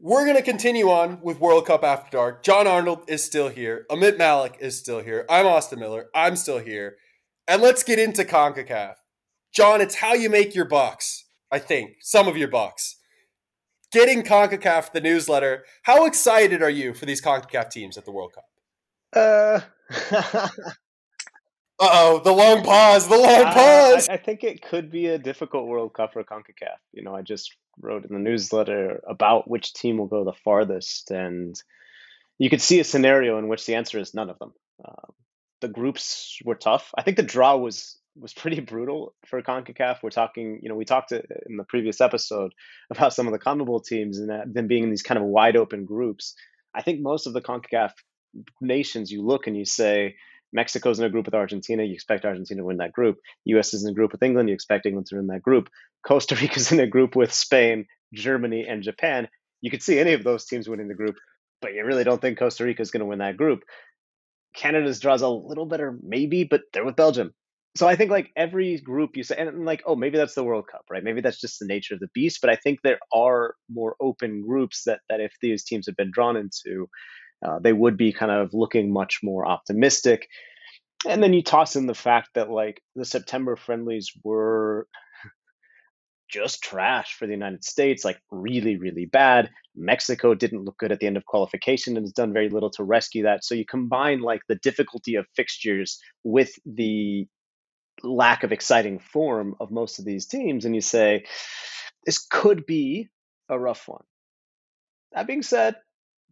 We're going to continue on with World Cup After Dark. Jon Arnold is still here. Amit Malik is still here. I'm Austin Miller. I'm still here. And let's get into CONCACAF. Jon, it's how you make your bucks, I think. Some of your bucks. Getting CONCACAF, the newsletter. How excited are you for these CONCACAF teams at the World Cup? Uh, oh, the long pause, the long pause. I, I, think it could be a difficult World Cup for CONCACAF. You know, I just wrote in the newsletter about which team will go the farthest, and you could see a scenario in which the answer is none of them. Um, the groups were tough. I think the draw was was pretty brutal for CONCACAF. We're talking, you know, we talked in the previous episode about some of the CONMEBOL teams and them being in these kind of wide open groups. I think most of the CONCACAF nations, you look and you say, Mexico's in a group with Argentina, you expect Argentina to win that group. US is in a group with England, you expect England to win that group. Costa Rica's in a group with Spain, Germany, and Japan. You could see any of those teams winning the group, but you really don't think Costa Rica is going to win that group. Canada's draws a little better, maybe, but they're with Belgium. So I think like every group you say, and like, oh, maybe that's the World Cup, right? Maybe that's just the nature of the beast. But I think there are more open groups that that if these teams have been drawn into, uh, they would be kind of looking much more optimistic. And then you toss in the fact that like the September friendlies were just trash for the United States, like really, really bad. Mexico didn't look good at the end of qualification and has done very little to rescue that. So you combine like the difficulty of fixtures with the lack of exciting form of most of these teams, and you say, this could be a rough one. That being said,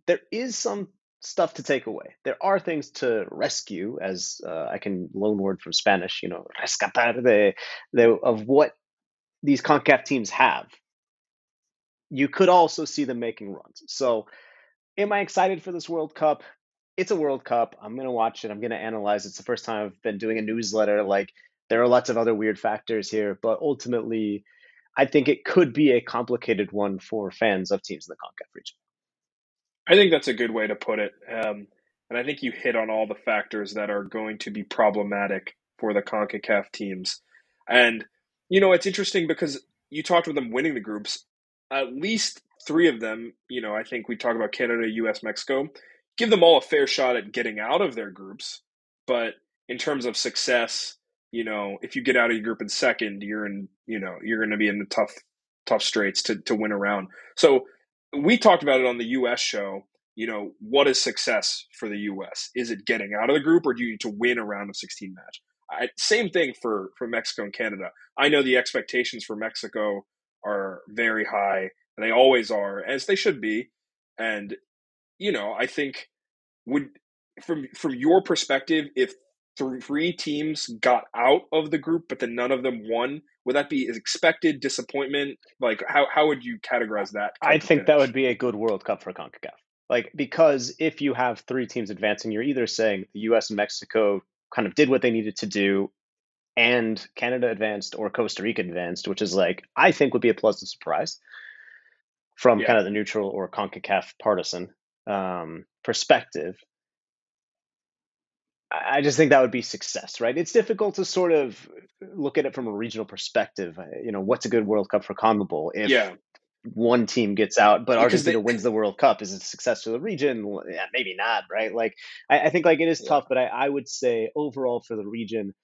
there is some stuff to take away. There are things to rescue, as uh, I can loan word from Spanish, you know, rescatar de, de, of what these CONCACAF teams have. You could also see them making runs. So, am I excited for this World Cup? It's a World Cup. I'm going to watch it. I'm going to analyze it. It's the first time I've been doing a newsletter. Like, there are lots of other weird factors here, but ultimately, I think it could be a complicated one for fans of teams in the CONCACAF region. I think that's a good way to put it. Um, and I think you hit on all the factors that are going to be problematic for the CONCACAF teams. And, you know, it's interesting because you talked with them winning the groups. At least three of them, you know, I think we talk about Canada, US, Mexico, give them all a fair shot at getting out of their groups. But in terms of success, you know, if you get out of your group in second, you're in, you know, you're going to be in the tough, tough straits to, to win around. So we talked about it on the US show. You know, what is success for the US? Is it getting out of the group or do you need to win a round of 16 match? I, same thing for, for Mexico and Canada. I know the expectations for Mexico are very high, and they always are, as they should be. And, you know, I think would from from your perspective, if three teams got out of the group, but then none of them won, would that be expected disappointment? Like, how, how would you categorize that? I think that would be a good World Cup for CONCACAF. Like, because if you have three teams advancing, you're either saying the US and Mexico kind of did what they needed to do and Canada advanced or Costa Rica advanced, which is like, I think would be a pleasant surprise from yeah. kind of the neutral or CONCACAF partisan um, perspective. I just think that would be success, right? It's difficult to sort of look at it from a regional perspective. Uh, you know, what's a good World Cup for CONMEBOL if yeah. one team gets out, but because Argentina they, wins the World Cup? Is it a success for the region? Yeah, maybe not, right? Like, I, I think like it is yeah. tough, but I, I would say overall for the region,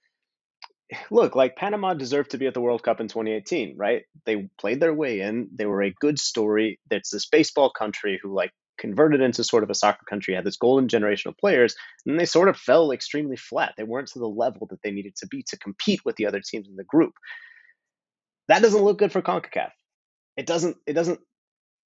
look, like Panama deserved to be at the World Cup in 2018, right? They played their way in. They were a good story. It's this baseball country who like converted into sort of a soccer country, had this golden generation of players, and they sort of fell extremely flat. They weren't to the level that they needed to be to compete with the other teams in the group. That doesn't look good for CONCACAF. It doesn't it doesn't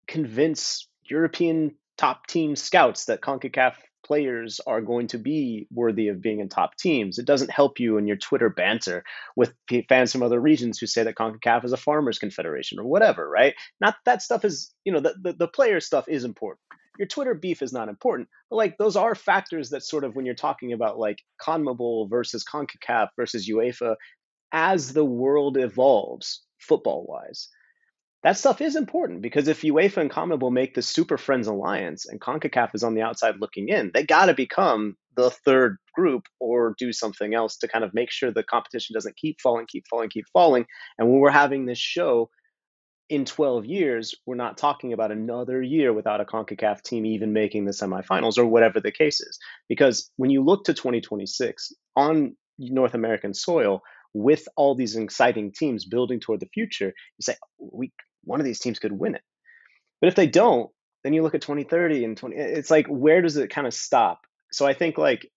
convince European top team scouts that CONCACAF players are going to be worthy of being in top teams. It doesn't help you in your Twitter banter with fans from other regions who say that CONCACAF is a farmers confederation or whatever, right? Not that stuff is, you know, the, the, the player stuff is important your Twitter beef is not important. But like those are factors that sort of when you're talking about like CONMEBOL versus CONCACAF versus UEFA, as the world evolves football wise, that stuff is important because if UEFA and CONMEBOL make the Super Friends alliance and CONCACAF is on the outside looking in, they got to become the third group or do something else to kind of make sure the competition doesn't keep falling, keep falling, keep falling. And when we're having this show, in 12 years, we're not talking about another year without a CONCACAF team even making the semifinals or whatever the case is. Because when you look to 2026 on North American soil, with all these exciting teams building toward the future, you say, oh, we, one of these teams could win it. But if they don't, then you look at 2030 and 20, it's like, where does it kind of stop? So I think like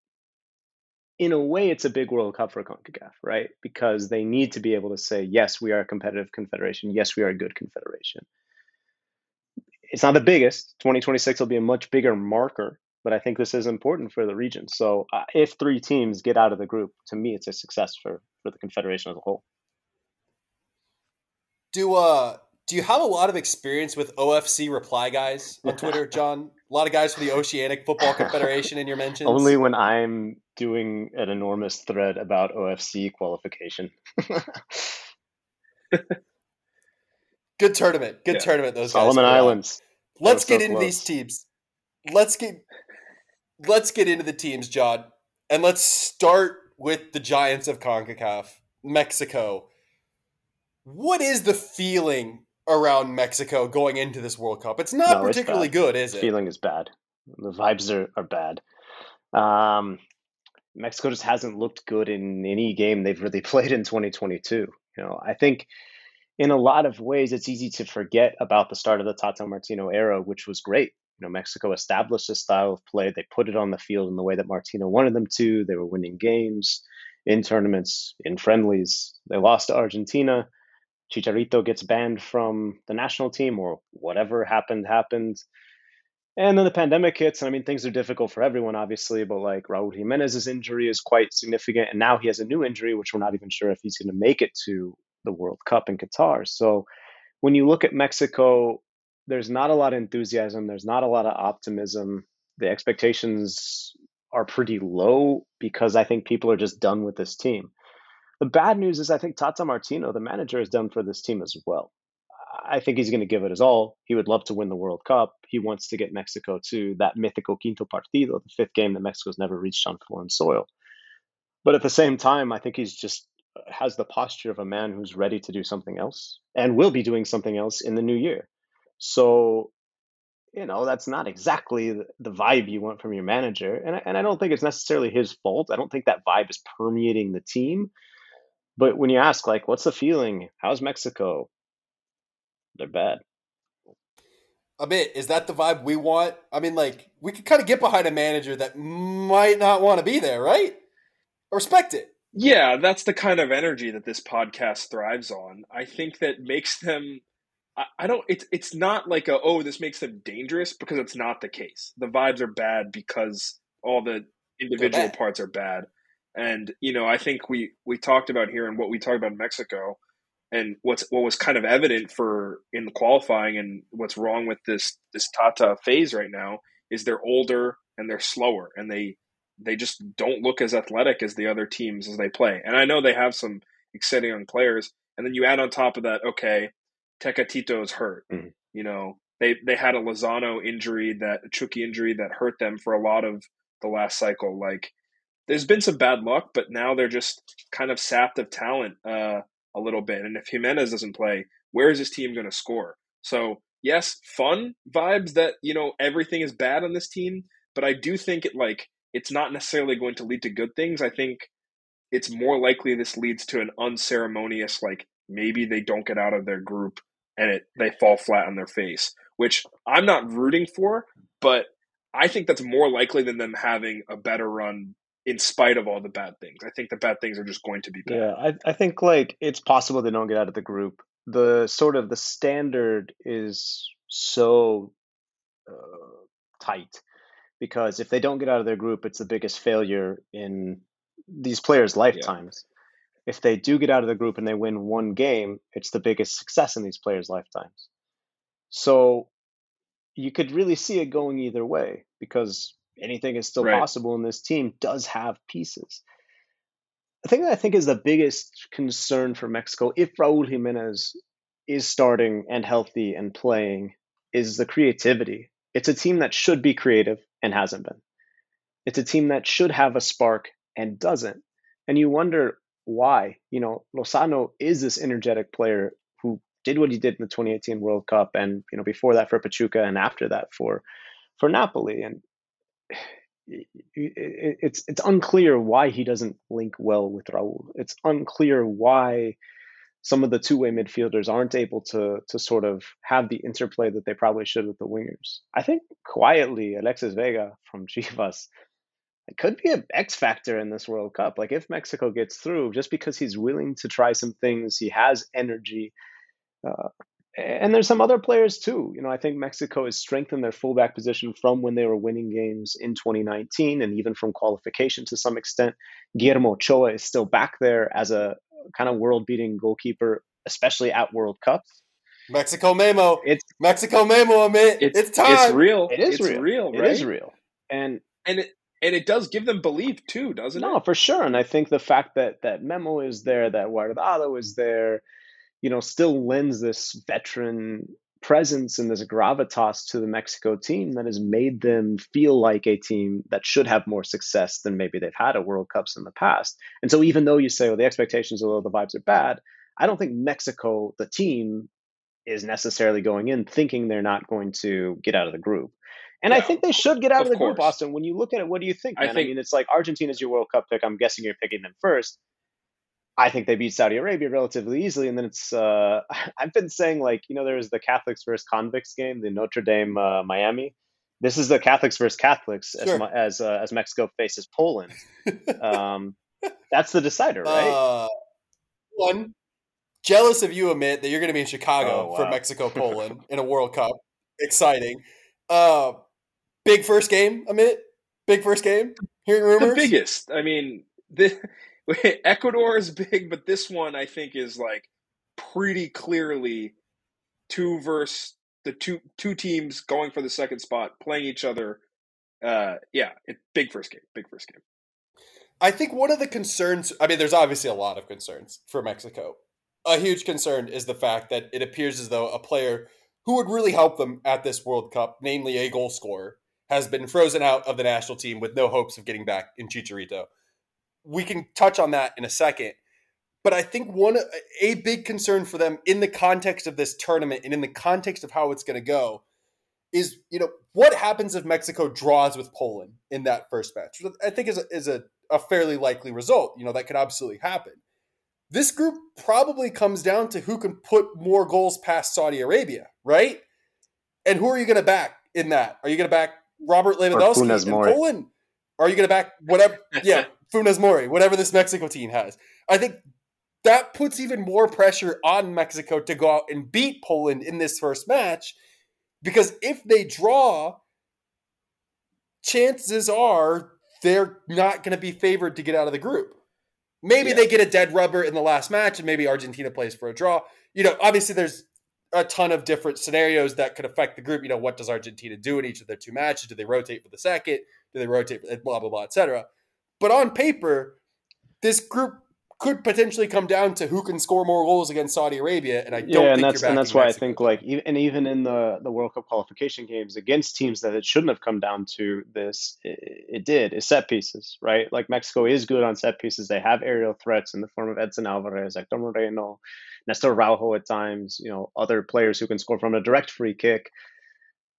in a way, it's a big World Cup for CONCACAF, right? Because they need to be able to say, yes, we are a competitive confederation. Yes, we are a good confederation. It's not the biggest. 2026 will be a much bigger marker, but I think this is important for the region. So uh, if three teams get out of the group, to me, it's a success for, for the confederation as a whole. Do uh do you have a lot of experience with OFC reply guys on Twitter, Jon? A lot of guys from the Oceanic Football Confederation in your mentions. Only when I'm doing an enormous thread about OFC qualification. Good tournament. Good yeah. tournament. Those Solomon Islands. Let's get so into close. these teams. Let's get let's get into the teams, Jon, and let's start with the Giants of Concacaf, Mexico. What is the feeling around Mexico going into this World Cup. It's not no, particularly it's good, is it? The feeling is bad. The vibes are, are bad. Um, Mexico just hasn't looked good in any game they've really played in 2022. You know, I think in a lot of ways it's easy to forget about the start of the Tata Martino era, which was great. You know, Mexico established a style of play. They put it on the field in the way that Martino wanted them to. They were winning games in tournaments, in friendlies. They lost to Argentina Chicharito gets banned from the national team or whatever happened happened. And then the pandemic hits, and I mean things are difficult for everyone, obviously. But like Raul Jimenez's injury is quite significant, and now he has a new injury, which we're not even sure if he's going to make it to the World Cup in Qatar. So when you look at Mexico, there's not a lot of enthusiasm. There's not a lot of optimism. The expectations are pretty low because I think people are just done with this team. The bad news is I think Tata Martino, the manager, is done for this team as well. I think he's going to give it his all. He would love to win the World Cup. He wants to get Mexico to that mythical quinto partido, the fifth game that Mexico's never reached on foreign soil. But at the same time, I think he's just uh, has the posture of a man who's ready to do something else and will be doing something else in the new year. So, you know, that's not exactly the vibe you want from your manager. And I, and I don't think it's necessarily his fault. I don't think that vibe is permeating the team. But when you ask, like, what's the feeling? How's Mexico? They're bad. A bit. Is that the vibe we want? I mean, like, we could kind of get behind a manager that might not want to be there, right? I respect it. Yeah, that's the kind of energy that this podcast thrives on. I think that makes them. I, I don't. It's it's not like a oh this makes them dangerous because it's not the case. The vibes are bad because all the individual parts are bad. And you know, I think we we talked about here and what we talked about in Mexico, and what's what was kind of evident for in the qualifying and what's wrong with this this Tata phase right now is they're older and they're slower and they they just don't look as athletic as the other teams as they play. And I know they have some exciting young players, and then you add on top of that, okay, Tecatito is hurt. Mm-hmm. You know, they they had a Lozano injury that a Chucky injury that hurt them for a lot of the last cycle. Like there's been some bad luck, but now they're just kind of sapped of talent uh, a little bit. And if Jimenez doesn't play, where is this team going to score? So yes, fun vibes that you know everything is bad on this team, but I do think it like it's not necessarily going to lead to good things. I think it's more likely this leads to an unceremonious like maybe they don't get out of their group and it they fall flat on their face, which I'm not rooting for, but I think that's more likely than them having a better run in spite of all the bad things. I think the bad things are just going to be bad. Yeah, I, I think like it's possible they don't get out of the group. The sort of the standard is so uh, tight because if they don't get out of their group, it's the biggest failure in these players' lifetimes. Yeah. If they do get out of the group and they win one game, it's the biggest success in these players' lifetimes. So you could really see it going either way because anything is still right. possible, and this team does have pieces. The thing that I think is the biggest concern for Mexico, if Raul Jimenez is starting and healthy and playing, is the creativity. It's a team that should be creative and hasn't been. It's a team that should have a spark and doesn't. And you wonder why. You know, Lozano is this energetic player who did what he did in the 2018 World Cup, and you know before that for Pachuca, and after that for for Napoli, and it's it's unclear why he doesn't link well with Raul. It's unclear why some of the two-way midfielders aren't able to to sort of have the interplay that they probably should with the wingers. I think quietly Alexis Vega from Chivas could be an X factor in this World Cup. Like if Mexico gets through, just because he's willing to try some things, he has energy. Uh, and there's some other players too. You know, I think Mexico has strengthened their fullback position from when they were winning games in 2019 and even from qualification to some extent. Guillermo Ochoa is still back there as a kind of world beating goalkeeper, especially at World Cups. Mexico Memo. It's Mexico Memo, man. It's, it's time. It's real. It is it's real. real right? It is real. And and it and it does give them belief too, doesn't no, it? No, for sure. And I think the fact that that Memo is there, that Guardado is there, you know, still lends this veteran presence and this gravitas to the Mexico team that has made them feel like a team that should have more success than maybe they've had at World Cups in the past. And so even though you say, well, the expectations are low, the vibes are bad, I don't think Mexico, the team, is necessarily going in thinking they're not going to get out of the group. And I think they should get out of, of the course. group, Austin. When you look at it, what do you think, man? I, think, I mean, it's like Argentina's your World Cup pick. I'm guessing you're picking them first. I think they beat Saudi Arabia relatively easily. And then it's, uh, I've been saying, like, you know, there was the Catholics versus convicts game, the Notre Dame uh, Miami. This is the Catholics versus Catholics sure. as as, uh, as Mexico faces Poland. um, that's the decider, right? Uh, one, jealous of you, Amit, that you're going to be in Chicago oh, wow. for Mexico Poland in a World Cup. Exciting. Uh, big first game, Amit. Big first game. Hearing rumors. The biggest. I mean, the Ecuador is big, but this one I think is like pretty clearly two versus the two two teams going for the second spot, playing each other. Uh, yeah, it, big first game, big first game. I think one of the concerns. I mean, there's obviously a lot of concerns for Mexico. A huge concern is the fact that it appears as though a player who would really help them at this World Cup, namely a goal scorer, has been frozen out of the national team with no hopes of getting back in Chicharito we can touch on that in a second. But I think one a big concern for them in the context of this tournament and in the context of how it's going to go is you know what happens if Mexico draws with Poland in that first match. I think is a, is a, a fairly likely result. You know that could absolutely happen. This group probably comes down to who can put more goals past Saudi Arabia, right? And who are you going to back in that? Are you going to back Robert Lewandowski in Poland? Are you going to back whatever? Yeah, Funes Mori, whatever this Mexico team has. I think that puts even more pressure on Mexico to go out and beat Poland in this first match because if they draw, chances are they're not going to be favored to get out of the group. Maybe yeah. they get a dead rubber in the last match and maybe Argentina plays for a draw. You know, obviously there's a ton of different scenarios that could affect the group. You know, what does Argentina do in each of their two matches? Do they rotate for the second? Do they rotate for blah blah blah, etc. But on paper, this group could potentially come down to who can score more goals against Saudi Arabia, and I don't. Yeah, and that's and that's why Mexico. I think like and even in the the World Cup qualification games against teams that it shouldn't have come down to this, it, it did is set pieces, right? Like Mexico is good on set pieces. They have aerial threats in the form of Edson Alvarez, Hector Moreno, Nestor Araujo at times. You know, other players who can score from a direct free kick,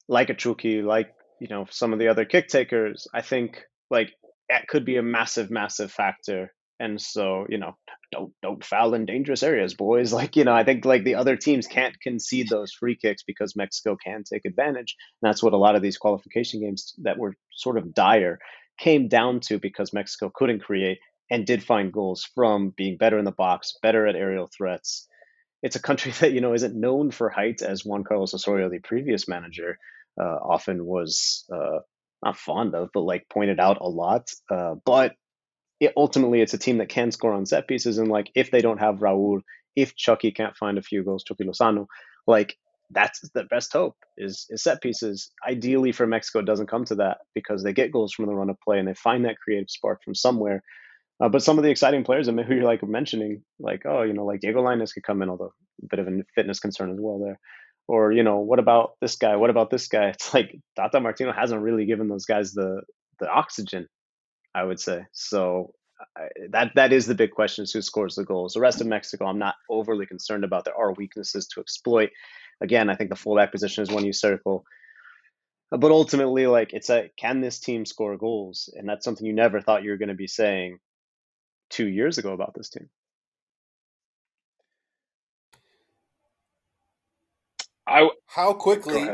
like a Chucky, like you know some of the other kick takers. I think like that could be a massive, massive factor. And so, you know, don't don't foul in dangerous areas, boys. Like, you know, I think like the other teams can't concede those free kicks because Mexico can take advantage. And that's what a lot of these qualification games that were sort of dire came down to because Mexico couldn't create and did find goals from being better in the box, better at aerial threats. It's a country that, you know, isn't known for height as Juan Carlos Osorio, the previous manager, uh, often was uh, not fond of, but like pointed out a lot. Uh, but it, ultimately, it's a team that can score on set pieces, and like if they don't have Raul, if Chucky can't find a few goals, Chucky Lozano, like that's the best hope is, is set pieces. Ideally for Mexico, it doesn't come to that because they get goals from the run of play and they find that creative spark from somewhere. Uh, but some of the exciting players, I mean, who you're like mentioning, like oh, you know, like Diego Lainez could come in, although a bit of a fitness concern as well there or you know what about this guy what about this guy it's like tata martino hasn't really given those guys the the oxygen i would say so I, that that is the big question: is who scores the goals. The rest of Mexico, I'm not overly concerned about. There are weaknesses to exploit. Again, I think the fullback position is one you circle. But ultimately, like it's a can this team score goals, and that's something you never thought you were going to be saying two years ago about this team. I how quickly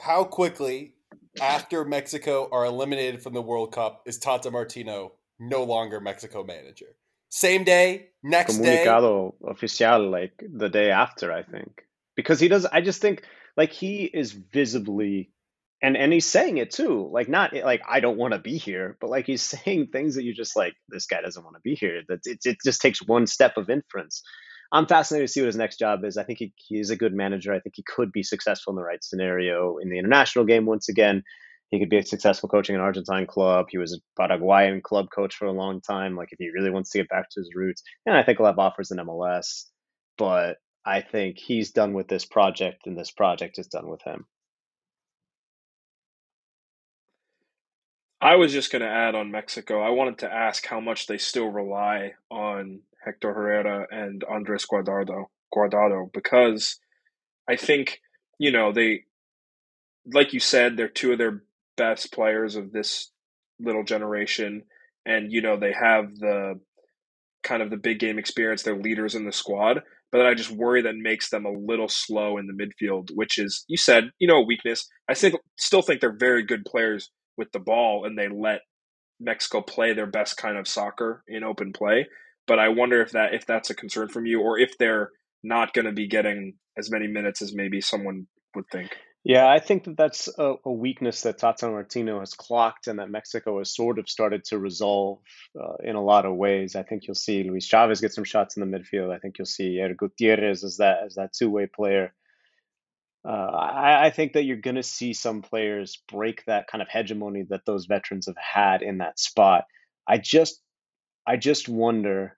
how quickly after Mexico are eliminated from the World Cup is Tata Martino no longer Mexico manager? Same day, next Comunicado day, oficial, like the day after, I think, because he does. I just think like he is visibly, and and he's saying it too. Like not like I don't want to be here, but like he's saying things that you just like this guy doesn't want to be here. That it it just takes one step of inference. I'm fascinated to see what his next job is. I think he, a good manager. I think he could be successful in the right scenario in the international game once again. He could be a successful coaching an Argentine club. He was a Paraguayan club coach for a long time. Like if he really wants to get back to his roots, and I think he'll have offers in MLS. But I think he's done with this project, and this project is done with him. I was just going to add on Mexico. I wanted to ask how much they still rely on Hector Herrera and Andres Guardado, Guardado because I think you know they, like you said, they're two of their best players of this little generation, and you know they have the kind of the big game experience. They're leaders in the squad, but I just worry that makes them a little slow in the midfield, which is you said you know a weakness. I think still think they're very good players with the ball, and they let Mexico play their best kind of soccer in open play. But I wonder if that if that's a concern from you, or if they're not going to be getting as many minutes as maybe someone would think. Yeah, I think that that's a, a, weakness that Tata Martino has clocked and that Mexico has sort of started to resolve uh, in a lot of ways. I think you'll see Luis Chavez get some shots in the midfield. I think you'll see Eric Gutierrez as that as that two way player. Uh, I, I, think that you're going to see some players break that kind of hegemony that those veterans have had in that spot. I just, I just wonder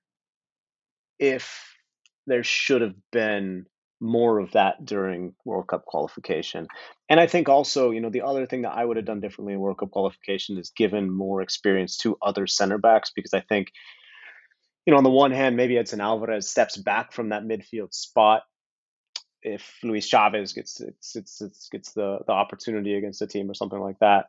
if there should have been more of that during World Cup qualification. And I think also, you know, the other thing that I would have done differently in World Cup qualification is given more experience to other center backs because I think, you know, on the one hand, maybe Edson Alvarez steps back from that midfield spot if Luis Chavez gets gets, gets, gets the, the opportunity against a team or something like that.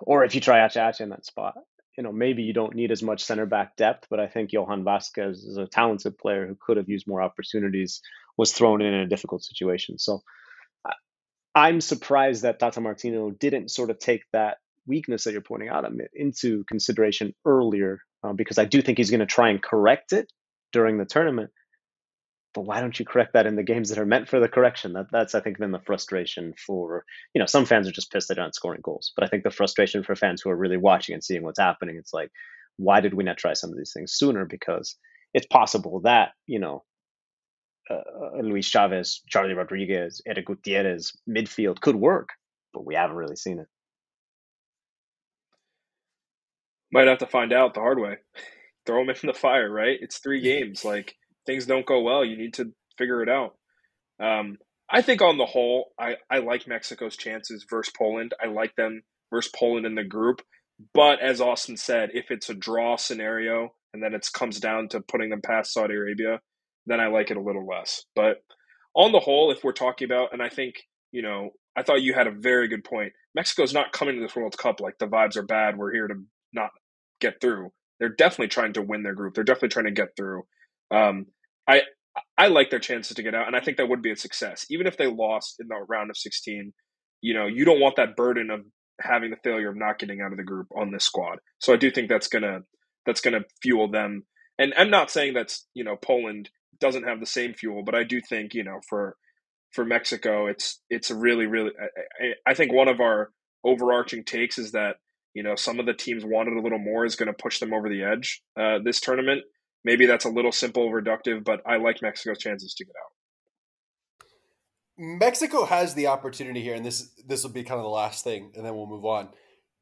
Or if you try Acha Acha in that spot you know, maybe you don't need as much center back depth, but I think Johan Vasquez is a talented player who could have used more opportunities, was thrown in, in a difficult situation. So I'm surprised that Tata Martino didn't sort of take that weakness that you're pointing out into consideration earlier, uh, because I do think he's going to try and correct it during the tournament but why don't you correct that in the games that are meant for the correction? That that's I think been the frustration for you know some fans are just pissed they're not scoring goals, but I think the frustration for fans who are really watching and seeing what's happening, it's like, why did we not try some of these things sooner? Because it's possible that you know uh, uh Luis Chavez, Charlie Rodriguez, Eric Gutierrez midfield could work, but we haven't really seen it. Might have to find out the hard way. Throw them in the fire, right? It's three games, like things don't go well, you need to figure it out. Um, I think on the whole, I, I like Mexico's chances versus Poland. I like them versus Poland in the group. But as Austin said, if it's a draw scenario and then it comes down to putting them past Saudi Arabia, then I like it a little less. But on the whole, if we're talking about, and I think, you know, I thought you had a very good point. Mexico's not coming to this World Cup like the vibes are bad. We're here to not get through. They're definitely trying to win their group. They're definitely trying to get through. Um, I I like their chances to get out, and I think that would be a success, even if they lost in the round of sixteen. You know, you don't want that burden of having the failure of not getting out of the group on this squad. So I do think that's gonna that's gonna fuel them. And I'm not saying that's you know Poland doesn't have the same fuel, but I do think you know for for Mexico, it's it's a really really. I, I think one of our overarching takes is that you know some of the teams wanted a little more is going to push them over the edge uh, this tournament maybe that's a little simple, reductive, but I like Mexico's chances to get out. Mexico has the opportunity here, and this this will be kind of the last thing, and then we'll move on.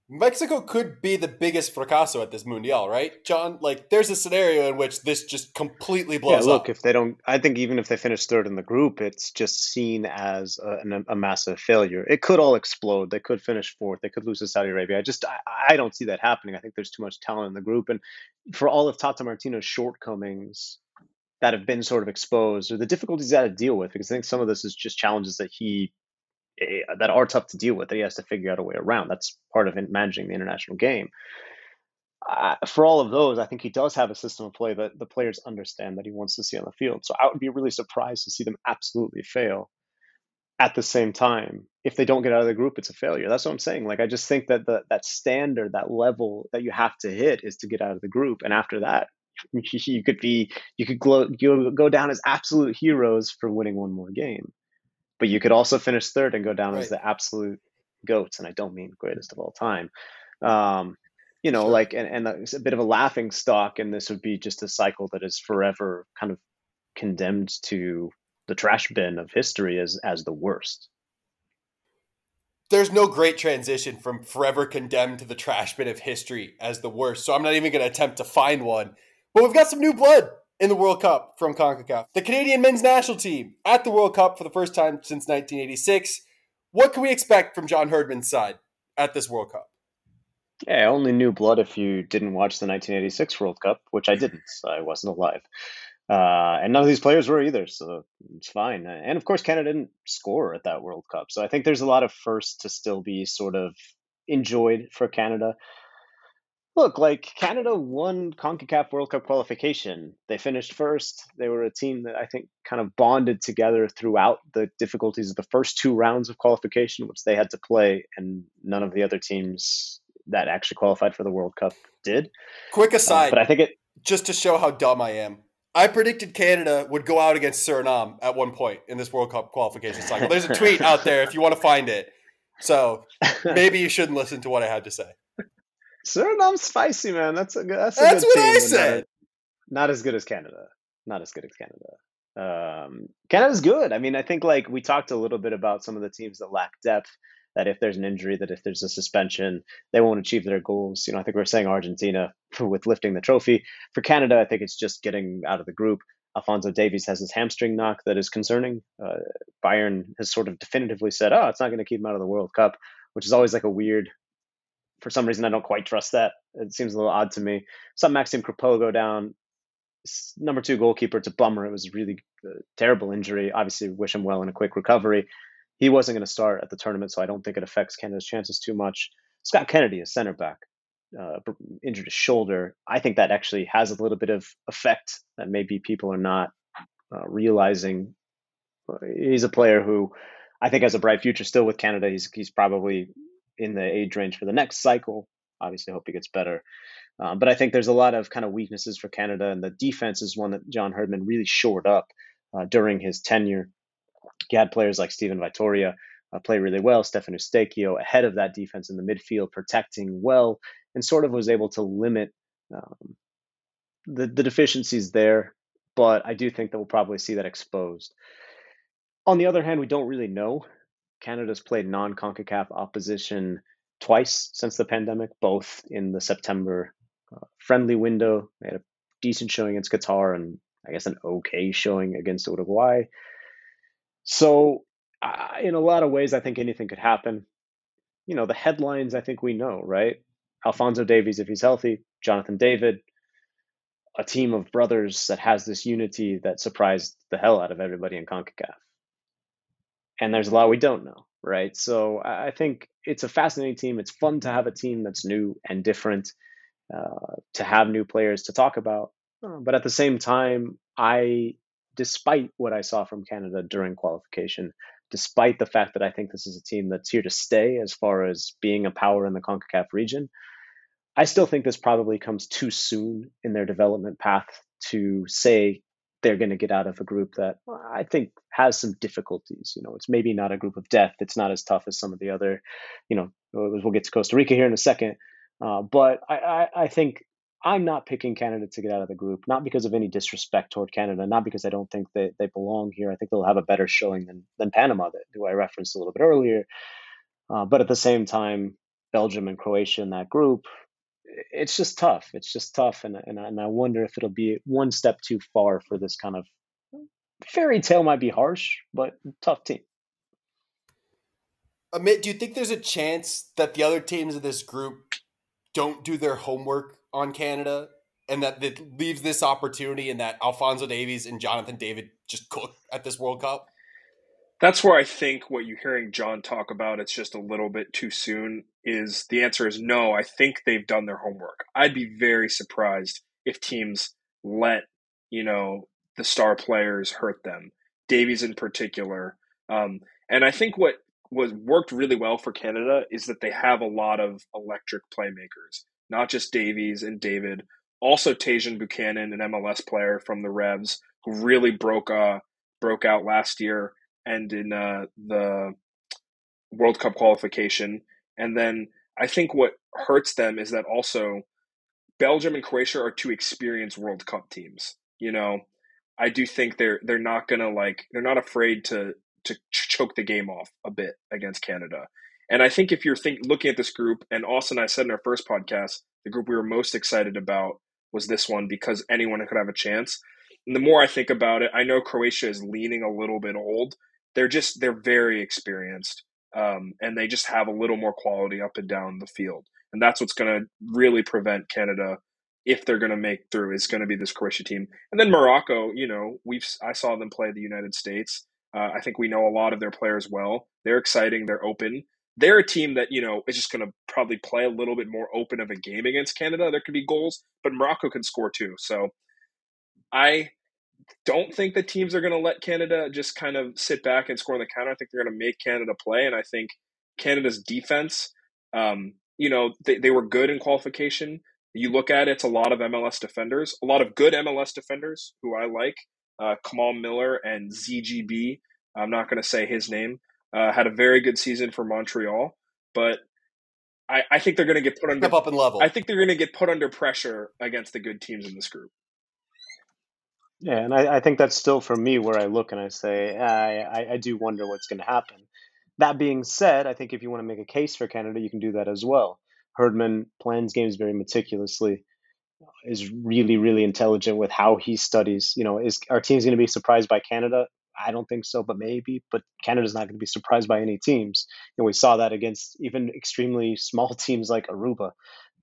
Mexico could be the biggest fracaso at this mundial, right, Jon? Like, there's a scenario in which this just completely blows yeah, look, up. if they don't, I think even if they finish third in the group, it's just seen as a, a, massive failure. It could all explode. They could finish fourth. They could lose to Saudi Arabia. I just, I, I don't see that happening. I think there's too much talent in the group, and for all of Tata Martino's shortcomings that have been sort of exposed, or the difficulties that to deal with, because I think some of this is just challenges that he that are tough to deal with that he has to figure out a way around. That's part of managing the international game. Uh, for all of those, I think he does have a system of play that the players understand that he wants to see on the field. So I would be really surprised to see them absolutely fail. At the same time, if they don't get out of the group, it's a failure. That's what I'm saying. Like I just think that the that standard, that level that you have to hit is to get out of the group, and after that, you could be you could glow, go down as absolute heroes for winning one more game but you could also finish third and go down right. as the absolute goats, and I don't mean greatest of all time. Um, you know, sure. like and, and a, a bit of a laughing stock, and this would be just a cycle that is forever kind of condemned to the trash bin of history as as the worst. There's no great transition from forever condemned to the trash bin of history as the worst. So I'm not even going to attempt to find one. But we've got some new blood in the World Cup from CONCACAF. The Canadian men's national team at the World Cup for the first time since 1986. What can we expect from John Herdman's side at this World Cup? Yeah, I only new blood if you didn't watch the 1986 World Cup, which I didn't. I wasn't alive. Uh, and none of these players were either, so it's fine. And of course, Canada didn't score at that World Cup. So I think there's a lot of firsts to still be sort of enjoyed for Canada. Look, like Canada won CONCACAF World Cup qualification. They finished first. They were a team that I think kind of bonded together throughout the difficulties of the first two rounds of qualification, which they had to play, and none of the other teams that actually qualified for the World Cup did. Quick uh, aside, uh, but I think it just to show how dumb I am. I predicted Canada would go out against Suriname at one point in this World Cup qualification cycle. There's a tweet out there if you want to find it. So maybe you shouldn't listen to what I had to say. Suriname's spicy, man. That's a good. That's, a that's good what team, I said. Not, not, as good as Canada. Not as good as Canada. Um, Canada's good. I mean, I think like we talked a little bit about some of the teams that lack depth. That if there's an injury, that if there's a suspension, they won't achieve their goals. You know, I think we are saying Argentina with lifting the trophy. For Canada, I think it's just getting out of the group. Alfonso Davies has his hamstring knock that is concerning. Uh, Bayern has sort of definitively said, "Oh, it's not going to keep him out of the World Cup," which is always like a weird for some reason, I don't quite trust that. It seems a little odd to me. Saw Maxime Crepeau go down. Number two goalkeeper. It's a bummer. It was a really uh, terrible injury. Obviously, wish him well in a quick recovery. He wasn't going to start at the tournament, so I don't think it affects Canada's chances too much. Scott Kennedy, a center back, uh, injured his shoulder. I think that actually has a little bit of effect that maybe people are not uh, realizing. He's a player who I think has a bright future still with Canada. He's he's probably in the age range for the next cycle. Obviously, hope he gets better. Um, but I think there's a lot of kind of weaknesses for Canada, and the defense is one that John Herdman really shored up uh, during his tenure. He had players like Steven Vitória uh, play really well, Stefan Eustáquio ahead of that defense in the midfield, protecting well, and sort of was able to limit um, the, the deficiencies there. But I do think that we'll probably see that exposed. On the other hand, we don't really know Canada's played non CONCACAF opposition twice since the pandemic, both in the September uh, friendly window. They had a decent showing against Qatar and I guess an okay showing against Uruguay. So, uh, in a lot of ways, I think anything could happen. You know, the headlines I think we know, right? Alfonso Davies, if he's healthy, Jonathan David, a team of brothers that has this unity that surprised the hell out of everybody in CONCACAF and there's a lot we don't know, right? So I think it's a fascinating team. It's fun to have a team that's new and different, uh, to have new players to talk about. Uh, but at the same time, I, despite what I saw from Canada during qualification, despite the fact that I think this is a team that's here to stay as far as being a power in the CONCACAF region, I still think this probably comes too soon in their development path to say they're going to get out of a group that I think has some difficulties. You know, it's maybe not a group of death. It's not as tough as some of the other, you know, we'll get to Costa Rica here in a second. Uh, but I, I, I think I'm not picking Canada to get out of the group, not because of any disrespect toward Canada, not because I don't think they, they belong here. I think they'll have a better showing than, than Panama, that, who I referenced a little bit earlier. Uh, but at the same time, Belgium and Croatia in that group, it's just tough. It's just tough, and and and I wonder if it'll be one step too far for this kind of fairy tale. Might be harsh, but tough team. Amit, do you think there's a chance that the other teams of this group don't do their homework on Canada and that it leaves this opportunity and that Alfonso Davies and Jonathan David just cook at this World Cup? That's where I think what you're hearing Jon talk about, it's just a little bit too soon, is the answer is no. I think they've done their homework. I'd be very surprised if teams let, you know, the star players hurt them, Davies in particular. Um, and I think what was worked really well for Canada is that they have a lot of electric playmakers, not just Davies and David, also Tajon Buchanan, an MLS player from the Revs, who really broke uh, broke out last year and in uh, the World Cup qualification. And then I think what hurts them is that also Belgium and Croatia are two experienced World Cup teams. You know, I do think they're they're not gonna like they're not afraid to to choke the game off a bit against Canada. And I think if you're think, looking at this group, and Austin and I said in our first podcast, the group we were most excited about was this one because anyone could have a chance. And the more I think about it, I know Croatia is leaning a little bit old. They're just they're very experienced, um, and they just have a little more quality up and down the field. And that's what's going to really prevent Canada if they're going to make through is going to be this Croatia team. And then Morocco, you know, we've I saw them play the United States. Uh, I think we know a lot of their players well. They're exciting. They're open. They're a team that you know is just going to probably play a little bit more open of a game against Canada. There could be goals, but Morocco can score too. So I don't think the teams are going to let Canada just kind of sit back and score on the counter. I think they're going to make Canada play, and I think Canada's defense. Um, you know, they, they were good in qualification. You look at it, it's a lot of MLS defenders, a lot of good MLS defenders who I like uh, Kamal Miller and ZGB. I'm not going to say his name. Uh, had a very good season for Montreal, but I, I think they're going to get put under Step up in level. I think they're going to get put under pressure against the good teams in this group. Yeah, and I, I think that's still for me where I look and I say I, I, do wonder what's going to happen. That being said, I think if you want to make a case for Canada, you can do that as well. Herdman plans games very meticulously is really really intelligent with how he studies. You know, is our team's going to be surprised by Canada? I don't think so, but maybe. But Canada's not going to be surprised by any teams. And we saw that against even extremely small teams like Aruba.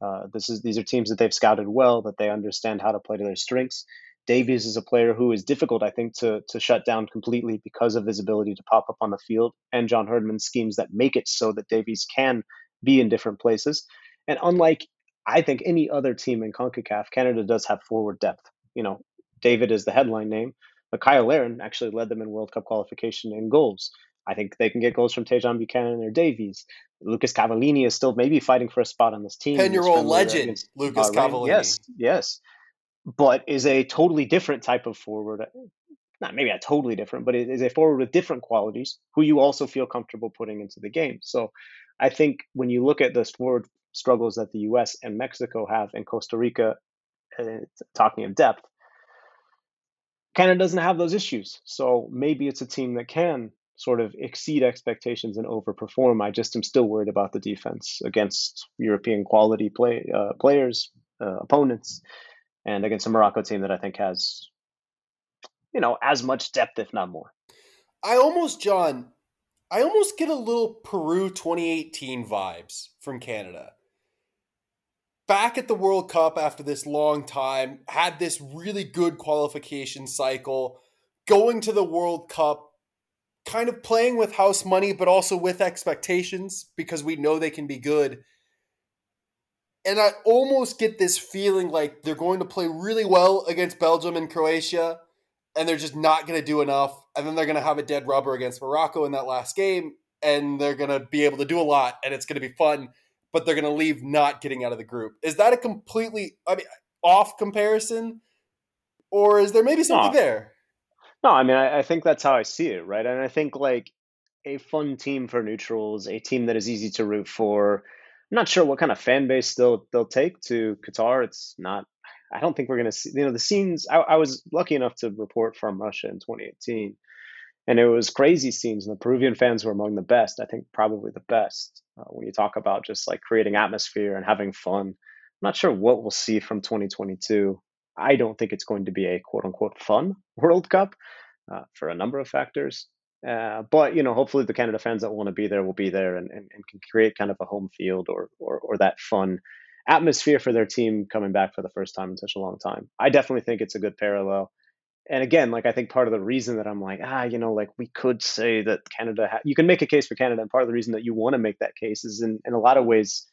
Uh, this is these are teams that they've scouted well, that they understand how to play to their strengths. Davies is a player who is difficult, I think, to to shut down completely because of his ability to pop up on the field and John Herdman's schemes that make it so that Davies can be in different places. And unlike I think any other team in CONCACAF, Canada does have forward depth. You know, David is the headline name, but Kyle Larin actually led them in World Cup qualification in goals. I think they can get goals from Tajon Buchanan or Davies. Lucas Cavallini is still maybe fighting for a spot on this team. Ten-year-old legend, against, Lucas uh, Cavallini. Yes, yes, but is a totally different type of forward. Not maybe a totally different, but it is a forward with different qualities who you also feel comfortable putting into the game. So I think when you look at the forward struggles that the US and Mexico have in Costa Rica, uh, talking of depth, Canada doesn't have those issues. So maybe it's a team that can sort of exceed expectations and overperform. I just am still worried about the defense against European quality play uh, players, uh, opponents, and against a Morocco team that I think has, you know, as much depth, if not more. I almost, Jon, I almost get a little Peru 2018 vibes from Canada back at the World Cup after this long time, had this really good qualification cycle, going to the World Cup, kind of playing with house money, but also with expectations because we know they can be good. And I almost get this feeling like they're going to play really well against Belgium and Croatia, and they're just not going to do enough. And then they're going to have a dead rubber against Morocco in that last game, and they're going to be able to do a lot, and it's going to be fun but they're going to leave not getting out of the group. Is that a completely, I mean, off comparison, or is there maybe something no. there? No, I mean, I, I think that's how I see it, right? And I think like a fun team for neutrals, a team that is easy to root for. I'm not sure what kind of fan base they'll they'll take to Qatar. It's not. I don't think we're going to see. You know, the scenes. I, I was lucky enough to report from Russia in 2018 And it was crazy scenes. And the Peruvian fans were among the best. I think probably the best uh, when you talk about just like creating atmosphere and having fun. I'm not sure what we'll see from 2022. I don't think it's going to be a quote unquote fun World Cup uh, for a number of factors. Uh, but you know, hopefully the Canada fans that want to be there will be there and, and, and can create kind of a home field or, or or that fun atmosphere for their team coming back for the first time in such a long time. I definitely think it's a good parallel. And again, like I think part of the reason that I'm like, ah, you know, like we could say that Canada, ha- you can make a case for Canada, and part of the reason that you want to make that case is in, in a lot of ways,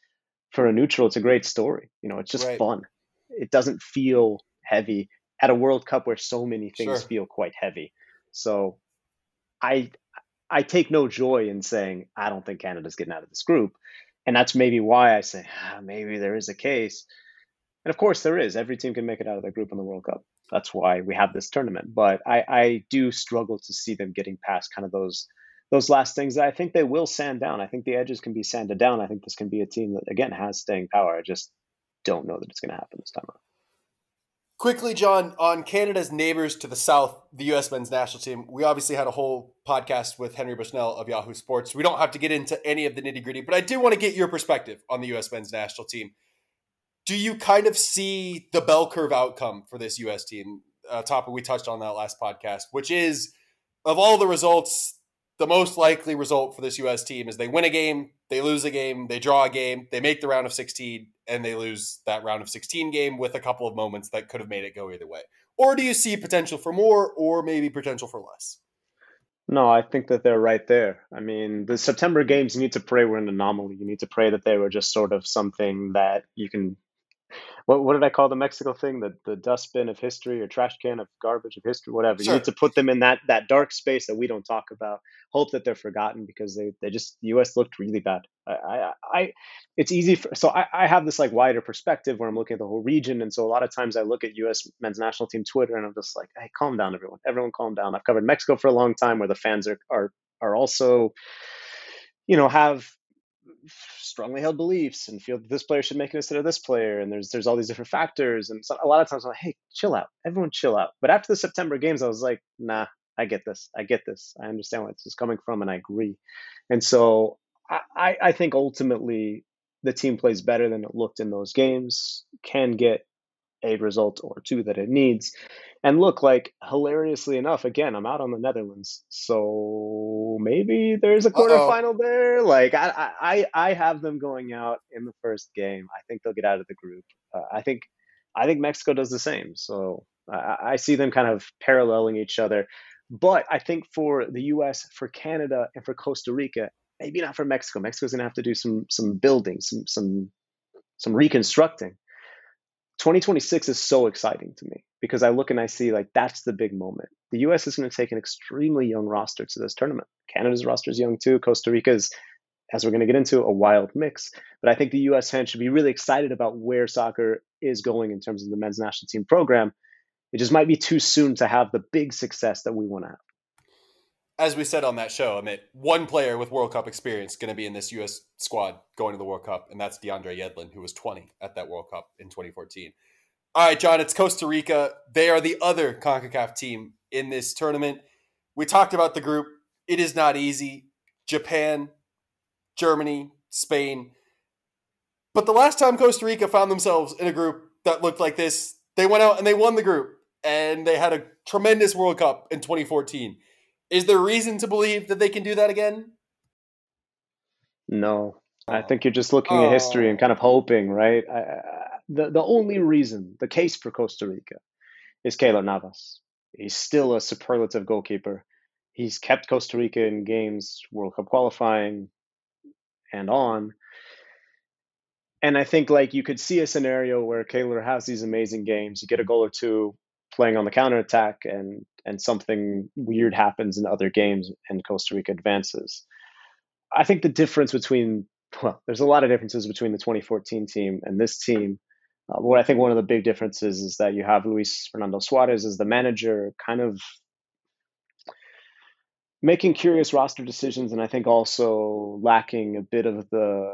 for a neutral, it's a great story. You know, it's just right. fun. It doesn't feel heavy at a World Cup where so many things sure. feel quite heavy. So I I take no joy in saying I don't think Canada's getting out of this group, and that's maybe why I say ah, maybe there is a case. And of course, there is. Every team can make it out of their group in the World Cup. That's why we have this tournament. But I, I do struggle to see them getting past kind of those those last things that I think they will sand down. I think the edges can be sanded down. I think this can be a team that again has staying power. I just don't know that it's going to happen this time around. Quickly, Jon, on Canada's neighbors to the south, the U.S. men's national team, we obviously had a whole podcast with Henry Bushnell of Yahoo Sports. We don't have to get into any of the nitty gritty, but I do want to get your perspective on the U.S. men's national team. Do you kind of see the bell curve outcome for this U.S. team? Uh, topic we touched on that last podcast, which is of all the results, the most likely result for this U.S. team is they win a game, they lose a game, they draw a game, they make the round of 16, and they lose that round of 16 game with a couple of moments that could have made it go either way? Or do you see potential for more or maybe potential for less? No, I think that they're right there. I mean, the September games, you need to pray were an anomaly. You need to pray that they were just sort of something that you can what what did I call the Mexico thing? The the dustbin of history or trash can of garbage of history, whatever. Sure. You need to put them in that that dark space that we don't talk about. Hope that they're forgotten because they they just the U.S. looked really bad. I I, I it's easy for so I, I have this like wider perspective where I'm looking at the whole region, and so a lot of times I look at U.S. men's national team Twitter and I'm just like, hey, calm down, everyone. Everyone, calm down. I've covered Mexico for a long time, where the fans are are are also you know have strongly held beliefs and feel that this player should make it instead of this player and there's there's all these different factors and so a lot of times I'm like hey chill out. Everyone chill out. But after the September games I was like nah I get this. I get this. I understand where this is coming from and I agree. And so I I think ultimately the team plays better than it looked in those games can get a result or two that it needs. And look, like hilariously enough, again, I'm out on the Netherlands, so maybe there's a quarterfinal Uh-oh. there. Like I, I, I have them going out in the first game. I think they'll get out of the group. Uh, I think, I think Mexico does the same. So I, I see them kind of paralleling each other. But I think for the U.S., for Canada, and for Costa Rica, maybe not for Mexico. Mexico's gonna have to do some some building, some some some reconstructing 2026 is so exciting to me because I look and I see like that's the big moment. The US is going to take an extremely young roster to this tournament. Canada's roster is young too. Costa Rica's, as we're going to get into, a wild mix. But I think the US fans should be really excited about where soccer is going in terms of the men's national team program. It just might be too soon to have the big success that we want to have as we said on that show, I mean, one player with World Cup experience going to be in this U.S. squad going to the World Cup, and that's DeAndre Yedlin, who was 20 at that World Cup in 2014. All right, Jon, it's Costa Rica. They are the other CONCACAF team in this tournament. We talked about the group. It is not easy. Japan, Germany, Spain. But the last time Costa Rica found themselves in a group that looked like this, they went out and they won the group, and they had a tremendous World Cup in 2014 is there reason to believe that they can do that again? No. I oh. think you're just looking at history and kind of oh. hoping, right? I, the the only reason, the case for Costa Rica, is Keylor Navas. He's still a superlative goalkeeper. He's kept Costa Rica in games, World Cup qualifying, and on. And I think like you could see a scenario where Keylor has these amazing games. You get a goal or two, playing on the counter attack and and something weird happens in other games and Costa Rica advances. I think the difference between well, there's a lot of differences between the 2014 team and this team. Uh, what I think one of the big differences is that you have Luis Fernando Suarez as the manager, kind of making curious roster decisions, and I think also lacking a bit of the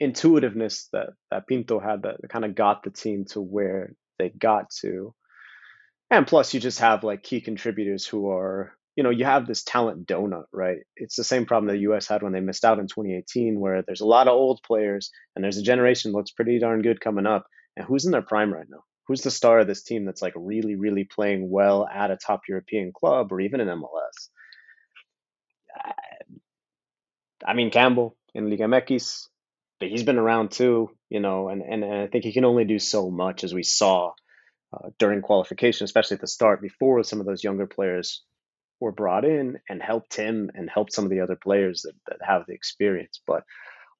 intuitiveness that that Pinto had that kind of got the team to where they got to and plus you just have like key contributors who are you know, you have this talent donut, right? It's the same problem that the US had when they missed out in 2018, where there's a lot of old players and there's a generation that looks pretty darn good coming up. And who's in their prime right now? Who's the star of this team that's like really, really playing well at a top European club or even in MLS? I mean, Campbell in Liga MX, but he's been around too, you know, and, and, and I think he can only do so much as we saw uh, during qualification, especially at the start, before some of those younger players were brought in and helped him and helped some of the other players that, that have the experience. But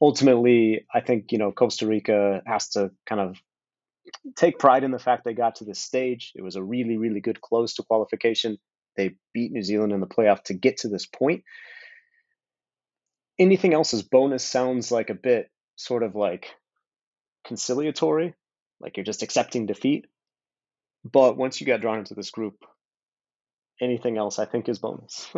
ultimately, I think, you know, Costa Rica has to kind of take pride in the fact they got to this stage. It was a really, really good close to qualification. They beat New Zealand in the playoff to get to this point. Anything else as bonus sounds like a bit sort of like conciliatory, like you're just accepting defeat. But once you get drawn into this group, anything else I think is bonus.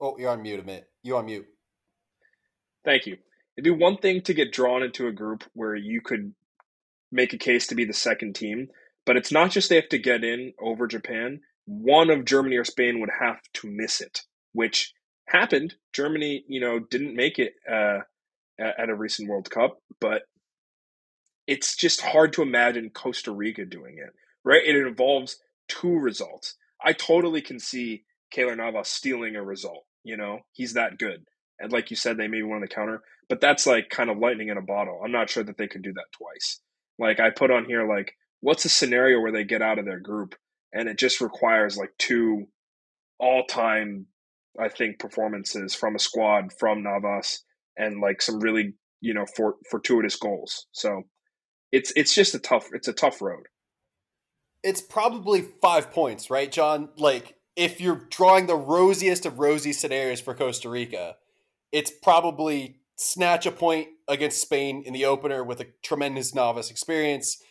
oh, you're on mute, Amit. You're on mute. Thank you. It'd be one thing to get drawn into a group where you could make a case to be the second team, but it's not just they have to get in over Japan. One of Germany or Spain would have to miss it, which happened. Germany, you know, didn't make it uh, at a recent World Cup, but it's just hard to imagine Costa Rica doing it, right? It involves two results. I totally can see Keylor Navas stealing a result. You know, he's that good. And like you said, they maybe won the counter, but that's like kind of lightning in a bottle. I'm not sure that they could do that twice. Like I put on here, like, what's a scenario where they get out of their group and it just requires like two all time, I think, performances from a squad from Navas and like some really, you know, for, fortuitous goals. So it's it's just a tough it's a tough road. It's probably five points, right, Jon? Like if you're drawing the rosiest of rosy scenarios for Costa Rica, it's probably snatch a point against Spain in the opener with a tremendous Navas experience.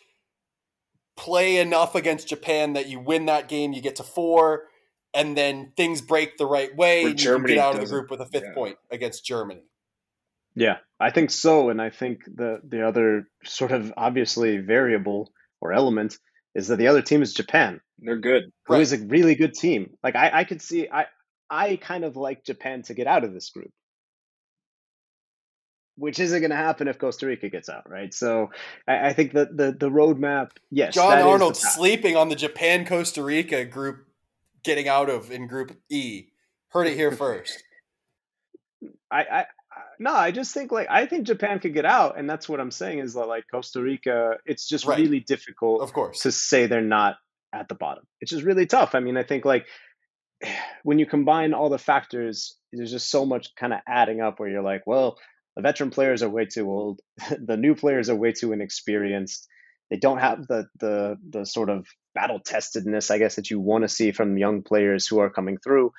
Play enough against Japan that you win that game, you get to four, and then things break the right way, and you get out of the group with a fifth yeah. point against Germany. Yeah, I think so, and I think the the other sort of obviously variable or element is that the other team is Japan. They're good. Who right. is a really good team. Like I, I could see I I kind of like Japan to get out of this group. Which isn't going to happen if Costa Rica gets out, right? So I, I think that the the roadmap, yes. Jon Arnold sleeping on the Japan Costa Rica group, getting out of in Group E. Heard it here first. I, I no, I just think like I think Japan could get out, and that's what I'm saying is that like Costa Rica, it's just right. really difficult, of course, to say they're not at the bottom. It's just really tough. I mean, I think like when you combine all the factors, there's just so much kind of adding up where you're like, well, the veteran players are way too old, the new players are way too inexperienced. They don't have the the the sort of battle testedness, I guess, that you want to see from young players who are coming through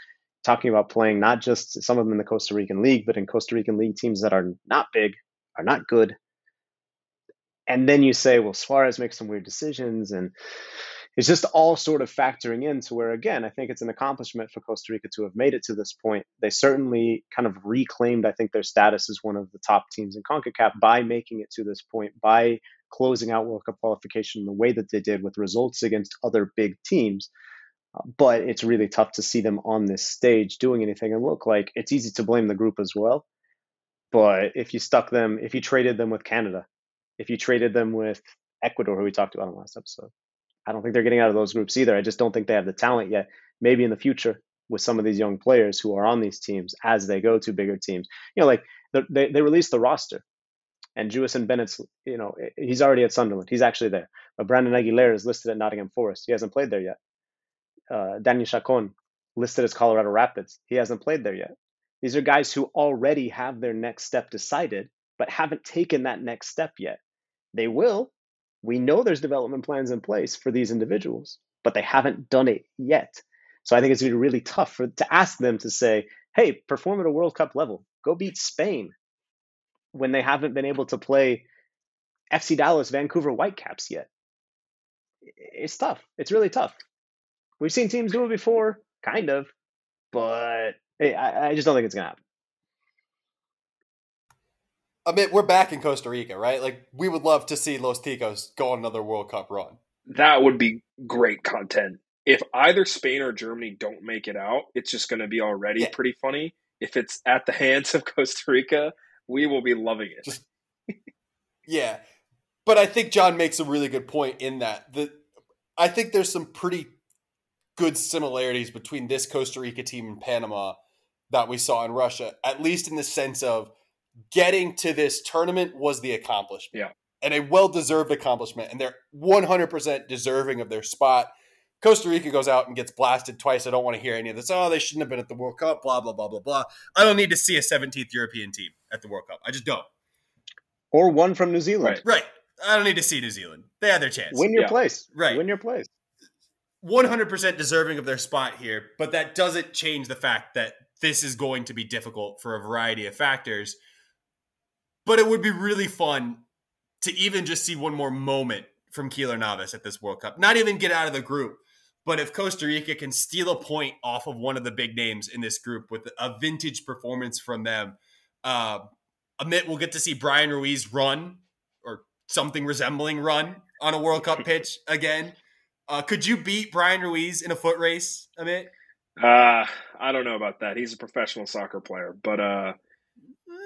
talking about playing not just some of them in the Costa Rican League, but in Costa Rican League teams that are not big, are not good. And then you say, well, Suarez makes some weird decisions, and it's just all sort of factoring into where, again, I think it's an accomplishment for Costa Rica to have made it to this point. They certainly kind of reclaimed, I think, their status as one of the top teams in CONCACAF by making it to this point, by closing out World Cup qualification the way that they did with results against other big teams but it's really tough to see them on this stage doing anything. And look, like it's easy to blame the group as well. But if you stuck them, if you traded them with Canada, if you traded them with Ecuador, who we talked about in the last episode, I don't think they're getting out of those groups either. I just don't think they have the talent yet. Maybe in the future with some of these young players who are on these teams as they go to bigger teams. You know, like they, they released the roster and Jewison Bennette's, you know, he's already at Sunderland. He's actually there. But Brandon Aguilera is listed at Nottingham Forest. He hasn't played there yet uh, Daniel Chacon, listed as Colorado Rapids. He hasn't played there yet. These are guys who already have their next step decided, but haven't taken that next step yet. They will. We know there's development plans in place for these individuals, but they haven't done it yet. So I think it's going to be really tough for, to ask them to say, hey, perform at a World Cup level. Go beat Spain when they haven't been able to play FC Dallas, Vancouver Whitecaps yet. It's tough. It's really tough. We've seen teams do it before, kind of, but hey, I, I just don't think it's gonna happen. I mean, we're back in Costa Rica, right? Like, we would love to see Los Ticos go on another World Cup run. that would be great content. If either Spain or Germany don't make it out, it's just going to be already Yeah. pretty funny. If it's at the hands of Costa Rica, we will be loving it. Just- Yeah. But I think Jon makes a really good point in that the I think there's some pretty good similarities between this Costa Rica team and Panama that we saw in Russia, at least in the sense of getting to this tournament was the accomplishment. Yeah. And a well deserved accomplishment. And they're 100% deserving of their spot. Costa Rica goes out and gets blasted twice. I don't want to hear any of this. Oh, they shouldn't have been at the World Cup, blah, blah, blah, blah, blah. I don't need to see a 17th European team at the World Cup. I just don't. Or one from New Zealand. Right. Right. I don't need to see New Zealand. They had their chance. Win your Yeah. place. Right. Win your place. 100% deserving of their spot here, but that doesn't change the fact that this is going to be difficult for a variety of factors. But it would be really fun to even just see one more moment from Keylor Navas at this World Cup. Not even get out of the group, but if Costa Rica can steal a point off of one of the big names in this group with a vintage performance from them, uh, Amit will get to see Bryan Ruiz run or something resembling run on a World Cup pitch again. Uh, could you beat Bryan Ruiz in a foot race, Amit? Uh, I don't know about that. He's a professional soccer player, but uh,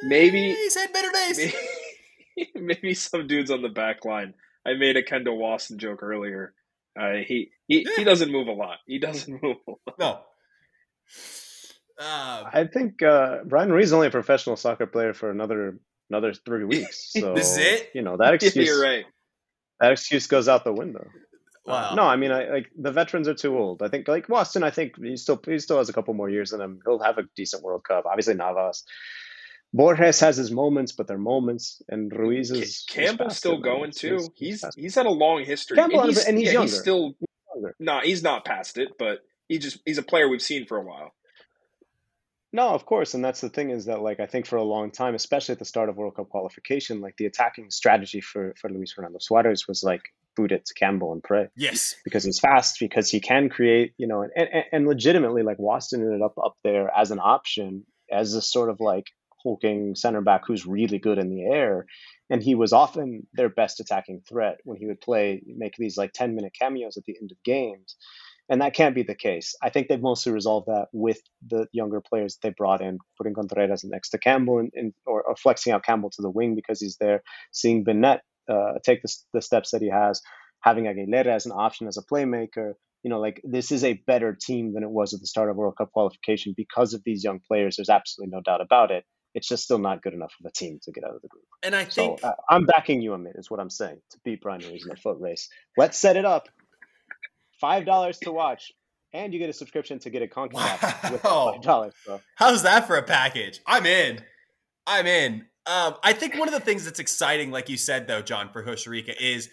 Maybe- Eh, he's had better days. maybe, maybe some dudes on the back line. I made a Kendall Waston joke earlier. Uh, he, he he doesn't move a lot. He doesn't move a lot. No. Uh, I think uh, Bryan Ruiz is only a professional soccer player for another another three weeks. So This is it? You know that excuse. You're right. That excuse goes out the window. Wow. No, I mean, I like the veterans are too old. I think like Waston. I think he still he still has a couple more years in him. He'll have a decent World Cup. Obviously, Navas. Borges has his moments, but they're moments, and Ruiz is is Campbell's still going He's- too. he's- He's faster. he's had a long history, Campbell, and he's, and he's yeah, younger. he's still younger. no, he's not past it, but he just he's a player we've seen for a while. No, of course, and that's the thing is that like I think for a long time, especially at the start of World Cup qualification, like the attacking strategy for for Luis Fernando Suarez was like boot it to Campbell and pray yes. because he's fast, because he can create, you know, and and, and legitimately like Waston ended up up there as an option as a sort of like hulking center back who's really good in the air, and he was often their best attacking threat when he would play make these like ten minute cameos at the end of games and that can't be the case. I think they've mostly resolved that with the younger players they brought in, putting Contreras next to Campbell and, and or, or flexing out Campbell to the wing because he's there, seeing Bennette uh, take the, the steps that he has, having Aguilera as an option as a playmaker. You know, like this is a better team than it was at the start of World Cup qualification because of these young players. There's absolutely no doubt about it. It's just still not good enough of a team to get out of the group. And I So think uh, I'm backing you, Amit, is what I'm saying, to beat Bryan Ruiz in a foot race. Let's set it up. Five dollars to watch, and you get a subscription to get a CONCACAF with five dollars. So How's that for a package? I'm in. I'm in. Um, I think one of the things that's exciting, like you said, though, Jon, for Costa Rica is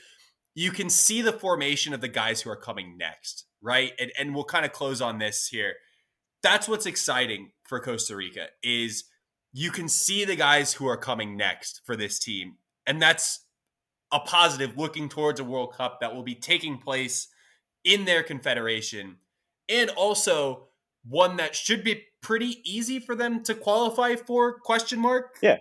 you can see the formation of the guys who are coming next, right? And, and we'll kind of close on this here. That's what's exciting for Costa Rica is you can see the guys who are coming next for this team, and that's a positive looking towards a World Cup that will be taking place in their confederation, and also one that should be pretty easy for them to qualify for question mark Yeah.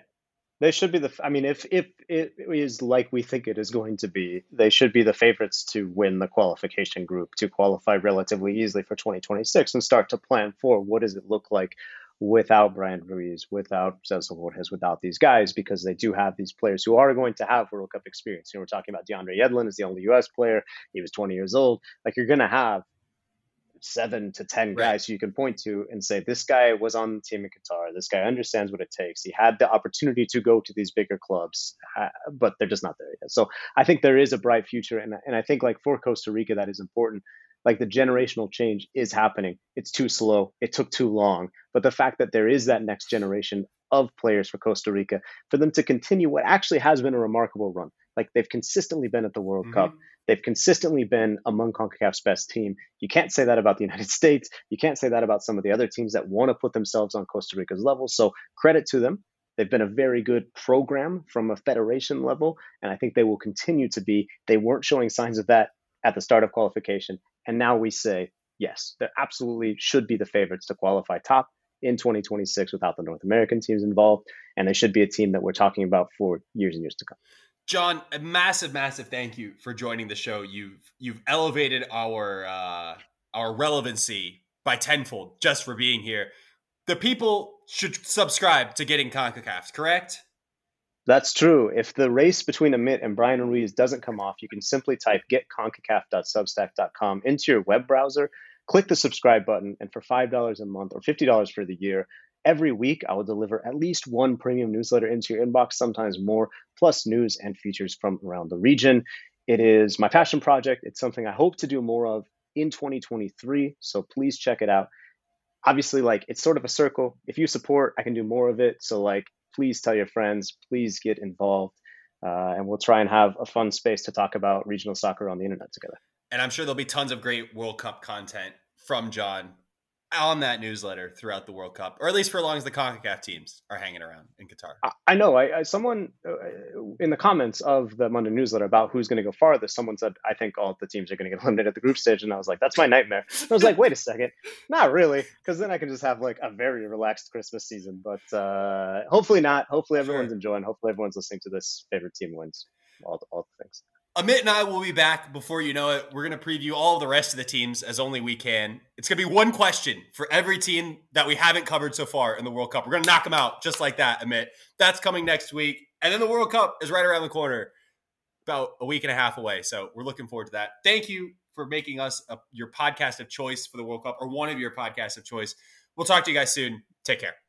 They should be the. I mean, if if it is like we think it is going to be, they should be the favorites to win the qualification group to qualify relatively easily for 2026 and start to plan for what does it look like without Bryan Ruiz, without Celso Borges, without these guys, because they do have these players who are going to have World Cup experience. You know, we're talking about DeAndre Yedlin is the only U.S. player. He was 20 years old. Like you're going to have seven to ten Right. guys you can point to and say this guy was on the team in Qatar. This guy understands what it takes. He had the opportunity to go to these bigger clubs, uh, but they're just not there yet. So I think there is a bright future, and and I think like for Costa Rica that is important. Like the generational change is happening. It's too slow. It took too long. But the fact that there is that next generation of players for Costa Rica, for them to continue what actually has been a remarkable run. Like they've consistently been at the World Mhm. Cup. They've consistently been among CONCACAF's best team. You can't say that about the United States. You can't say that about some of the other teams that want to put themselves on Costa Rica's level. So credit to them. They've been a very good program from a federation level, and I think they will continue to be. They weren't showing signs of that at the start of qualification, and now we say yes, they absolutely should be the favorites to qualify top in 2026 without the North American teams involved, and they should be a team that we're talking about for years and years to come. Jon, a massive, massive thank you for joining the show. You've you've elevated our uh, our relevancy by tenfold just for being here. The people should subscribe to Getting Concacaf, correct? That's true. If the race between Amit and Bryan Ruiz doesn't come off, you can simply type getconcacaf.substack.com into your web browser, click the subscribe button, and for $5 a month or $50 for the year, every week I will deliver at least one premium newsletter into your inbox, sometimes more, plus news and features from around the region. It is my passion project. It's something I hope to do more of in 2023. So please check it out. Obviously, like it's sort of a circle. If you support, I can do more of it. So like, please tell your friends. Please get involved, uh, and we'll try and have a fun space to talk about regional soccer on the internet together. And I'm sure there'll be tons of great World Cup content from Jon on that newsletter throughout the World Cup, or at least for as long as the CONCACAF teams are hanging around in Qatar. I, know. I, I someone uh, in the comments of the Monday newsletter about who's going to go farthest. Someone said, "I think all the teams are going to get eliminated at the group stage," and I was like, "That's my nightmare." I was like, "Wait a second, not really," because then I can just have like a very relaxed Christmas season. But uh, hopefully not. Hopefully everyone's sure. enjoying. Hopefully everyone's listening to this favorite team wins. All all the things. Amit and I will be back before you know it. We're going to preview all the rest of the teams as only we can. It's going to be one question for every team that we haven't covered so far in the World Cup. We're going to knock them out just like that, Amit. That's coming next week. And then the World Cup is right around the corner, about a week and a half away. So we're looking forward to that. Thank you for making us a, your podcast of choice for the World Cup or one of your podcasts of choice. We'll talk to you guys soon. Take care.